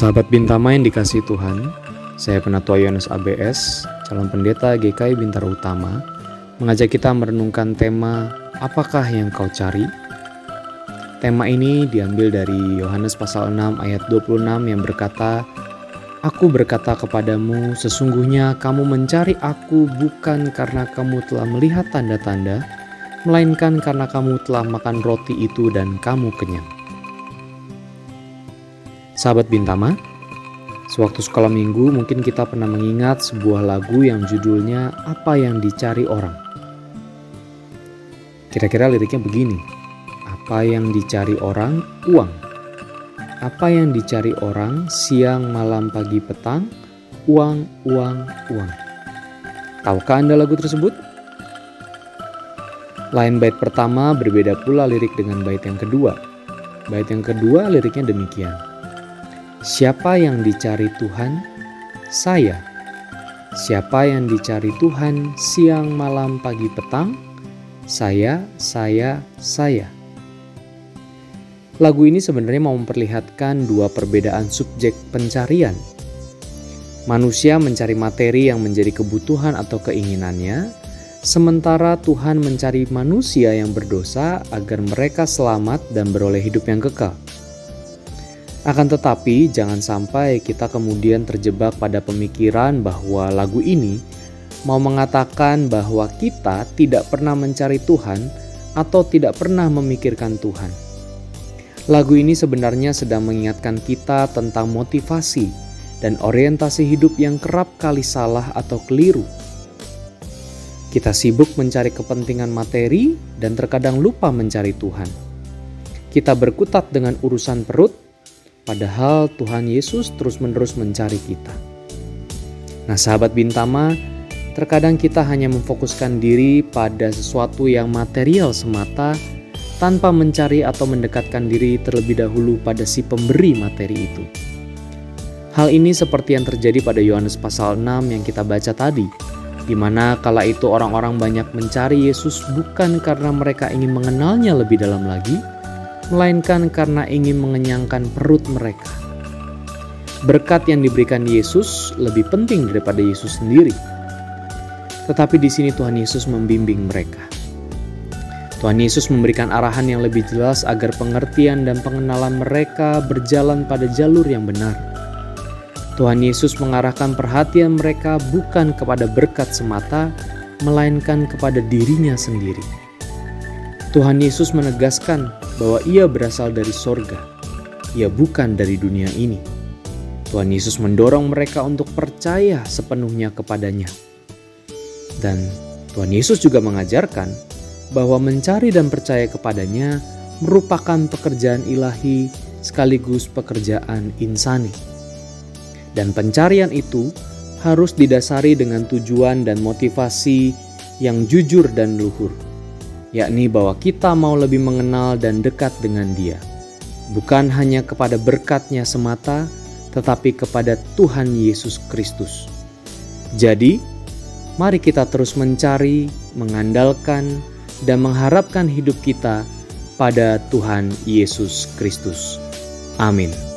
Sahabat Bintama yang dikasih Tuhan, saya Penatua Yohanes ABS, calon pendeta GKI Bintaro Utama, mengajak kita merenungkan tema Apakah yang kau cari? Tema ini diambil dari Yohanes pasal 6 ayat 26 yang berkata, Aku berkata kepadamu, sesungguhnya kamu mencari aku bukan karena kamu telah melihat tanda-tanda, melainkan karena kamu telah makan roti itu dan kamu kenyang. Sahabat Bintama, sewaktu sekolah minggu mungkin kita pernah mengingat sebuah lagu yang judulnya Apa Yang Dicari Orang. Kira-kira liriknya begini, Apa yang dicari orang? Uang. Apa yang dicari orang? Siang, malam, pagi, petang, uang, uang, uang. Tahukah Anda lagu tersebut? Lain bait pertama berbeda pula lirik dengan bait yang kedua. Bait yang kedua liriknya demikian. Siapa yang dicari Tuhan? Saya. Siapa yang dicari Tuhan siang, malam, pagi, petang? Saya, saya, saya. Lagu ini sebenarnya mau memperlihatkan dua perbedaan subjek pencarian. Manusia mencari materi yang menjadi kebutuhan atau keinginannya, sementara Tuhan mencari manusia yang berdosa agar mereka selamat dan beroleh hidup yang kekal. Akan tetapi, jangan sampai kita kemudian terjebak pada pemikiran bahwa lagu ini mau mengatakan bahwa kita tidak pernah mencari Tuhan atau tidak pernah memikirkan Tuhan. Lagu ini sebenarnya sedang mengingatkan kita tentang motivasi dan orientasi hidup yang kerap kali salah atau keliru. Kita sibuk mencari kepentingan materi dan terkadang lupa mencari Tuhan. Kita berkutat dengan urusan perut Padahal Tuhan Yesus terus-menerus mencari kita. Nah, sahabat Bintama, terkadang kita hanya memfokuskan diri pada sesuatu yang material semata tanpa mencari atau mendekatkan diri terlebih dahulu pada si pemberi materi itu. Hal ini seperti yang terjadi pada Yohanes pasal 6 yang kita baca tadi, di mana kala itu orang-orang banyak mencari Yesus bukan karena mereka ingin mengenalnya lebih dalam lagi, melainkan karena ingin mengenyangkan perut mereka. Berkat yang diberikan Yesus lebih penting daripada Yesus sendiri. Tetapi di sini Tuhan Yesus membimbing mereka. Tuhan Yesus memberikan arahan yang lebih jelas agar pengertian dan pengenalan mereka berjalan pada jalur yang benar. Tuhan Yesus mengarahkan perhatian mereka bukan kepada berkat semata, melainkan kepada dirinya sendiri. Tuhan Yesus menegaskan bahwa ia berasal dari sorga. Ia bukan dari dunia ini. Tuhan Yesus mendorong mereka untuk percaya sepenuhnya kepadanya. Dan Tuhan Yesus juga mengajarkan bahwa mencari dan percaya kepadanya merupakan pekerjaan ilahi sekaligus pekerjaan insani. Dan pencarian itu harus didasari dengan tujuan dan motivasi yang jujur dan luhur yakni bahwa kita mau lebih mengenal dan dekat dengan Dia, bukan hanya kepada berkatnya semata, tetapi kepada Tuhan Yesus Kristus. Jadi, mari kita terus mencari, mengandalkan, dan mengharapkan hidup kita pada Tuhan Yesus Kristus. Amin.